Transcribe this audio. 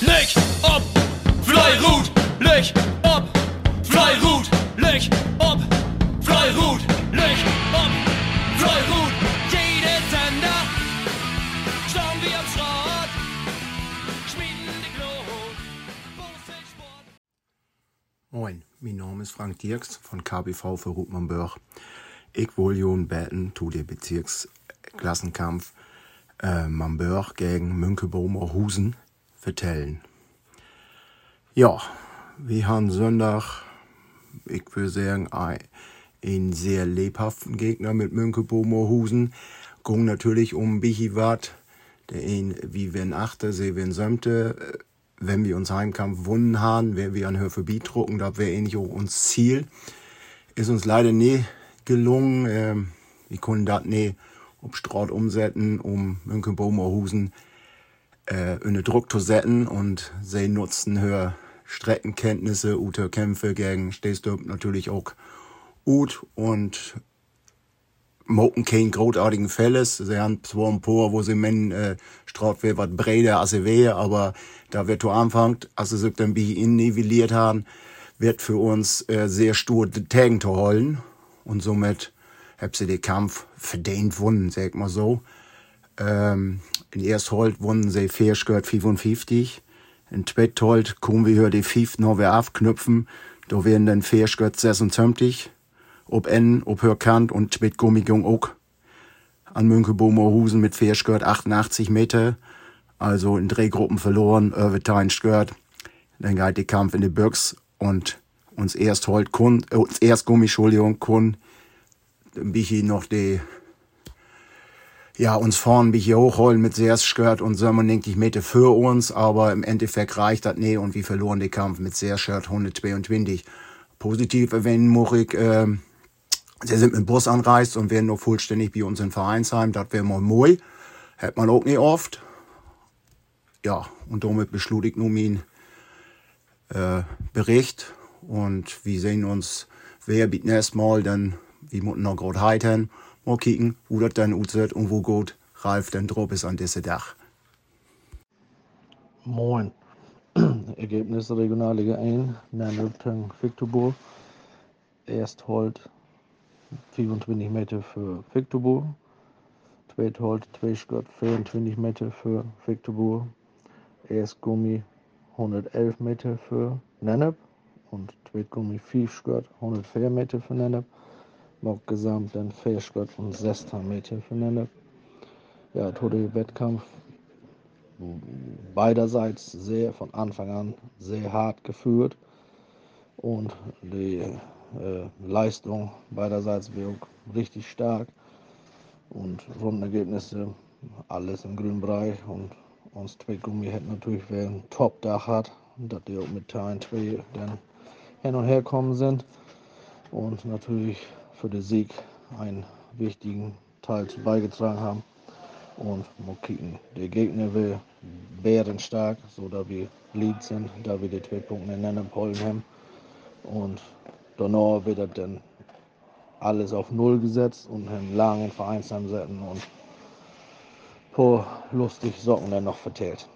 Leg ob, Fleirut, leg ob, Fleirut, leg ob, Fleirut, leg ob, Fleirut. Jede Sender, schauen wir am Schrott, schmieden die Glut. Moin, mein Name ist Frank Dirks von KBV für Rutmanbörg. Ich will Jon beten zu der Bezirksklassenkampf äh, Mambörg gegen Münkebomer Husen vertellen. Ja, wir haben Sonntag, ich würde sagen, ein, einen sehr lebhaften Gegner mit Münkebomer Husen. Ging natürlich um Bichiwat, der ihn, wie wir in Achter, sie in Sömte, wenn wir uns Heimkampf wunnen haben, wenn wir an Hörverbiet drucken, das wäre ähnlich auch uns Ziel. Ist uns leider nie gelungen. Ähm, wir konnten das nie auf Straut umsetzen, um Münchenbomer Husen äh, in Druck zu setzen und sie nutzen höher Streckenkenntnisse, ute Kämpfe gegen Stehstöp natürlich auch gut und moken kein großartigen Fälles. Sie haben zwar ein paar, wo sie meinen, äh, Straut wäre was breiter als sie wäre, aber da wird zu Anfang, als sie sich dann bei ihnen nivelliert haben, wird für uns äh, sehr stur die Tagen zu holen und somit hab sie den Kampf verdient gewonnen, sag mal so. Ähm, in erst Holt wonnen sie 55. In zweit Holt kommen wir hier die fünf noch wieder aufknüpfen. Da werden dann 26. Ob N, ob Hörkant und zweit Gummigung auch. An Münkebomer Husen mit Fährskirt 88 Meter. Also in drei Gruppen verloren, Overtime Skirt. Dann geht der Kampf in die Büchs und uns erst holt kun, äh, uns erst Gummi, Entschuldigung, kun. Dann bin ich noch die ja, uns vorn bin ich hier hochholen mit sehr Skirt und so, man denkt, ich Meter für uns, aber im Endeffekt reicht das nicht und wir verloren den Kampf mit sehr Shirt 122. Positiv erwähnen muss ich, äh, sie sind mit dem Bus anreist und werden noch vollständig bei uns in Vereinsheim, das wäre mal moi. Hätte man auch nicht oft. Ja, und damit beschlug ich nun mein äh, Bericht und wir sehen uns, wer bieten erstmal, dann, wir müssen noch gerade heiten. Mal kicken, wo das dann aussieht und wo gut Ralf dann drauf ist an diesem Dach. Moin. Ergebnisse Regionalliga 1, Nernrüptang, Victorburg. Erst Holt 24 Meter für Victorburg. Zweit Holt 2 Schott 24 Meter für Victorburg. Erst Gummi 111 Meter für Nennep und Zweit Gummi 4 Schott 104 Meter für Nennep. Noch gesamt 4 Schott und 16 Meter für Nennep. Ja, tote Wettkampf. Beiderseits sehr von Anfang an sehr hart geführt. Und die äh, Leistung beiderseits auch richtig stark. Und Rundenergebnisse alles im grünen Bereich und uns zwei Gummi hätten natürlich wer ein Top-Dach hat, dass die auch mit Teilen 2 dann hin und her kommen sind. Und natürlich für den Sieg einen wichtigen Teil beigetragen haben. Und mal kicken. Der Gegner will bärenstark, so da wir Lead sind, da wir die zwei Punkte in holen haben. Und danach wird dann alles auf Null gesetzt und einen langen Vereinsheim setzen und paar lustig Socken dann noch verteilt.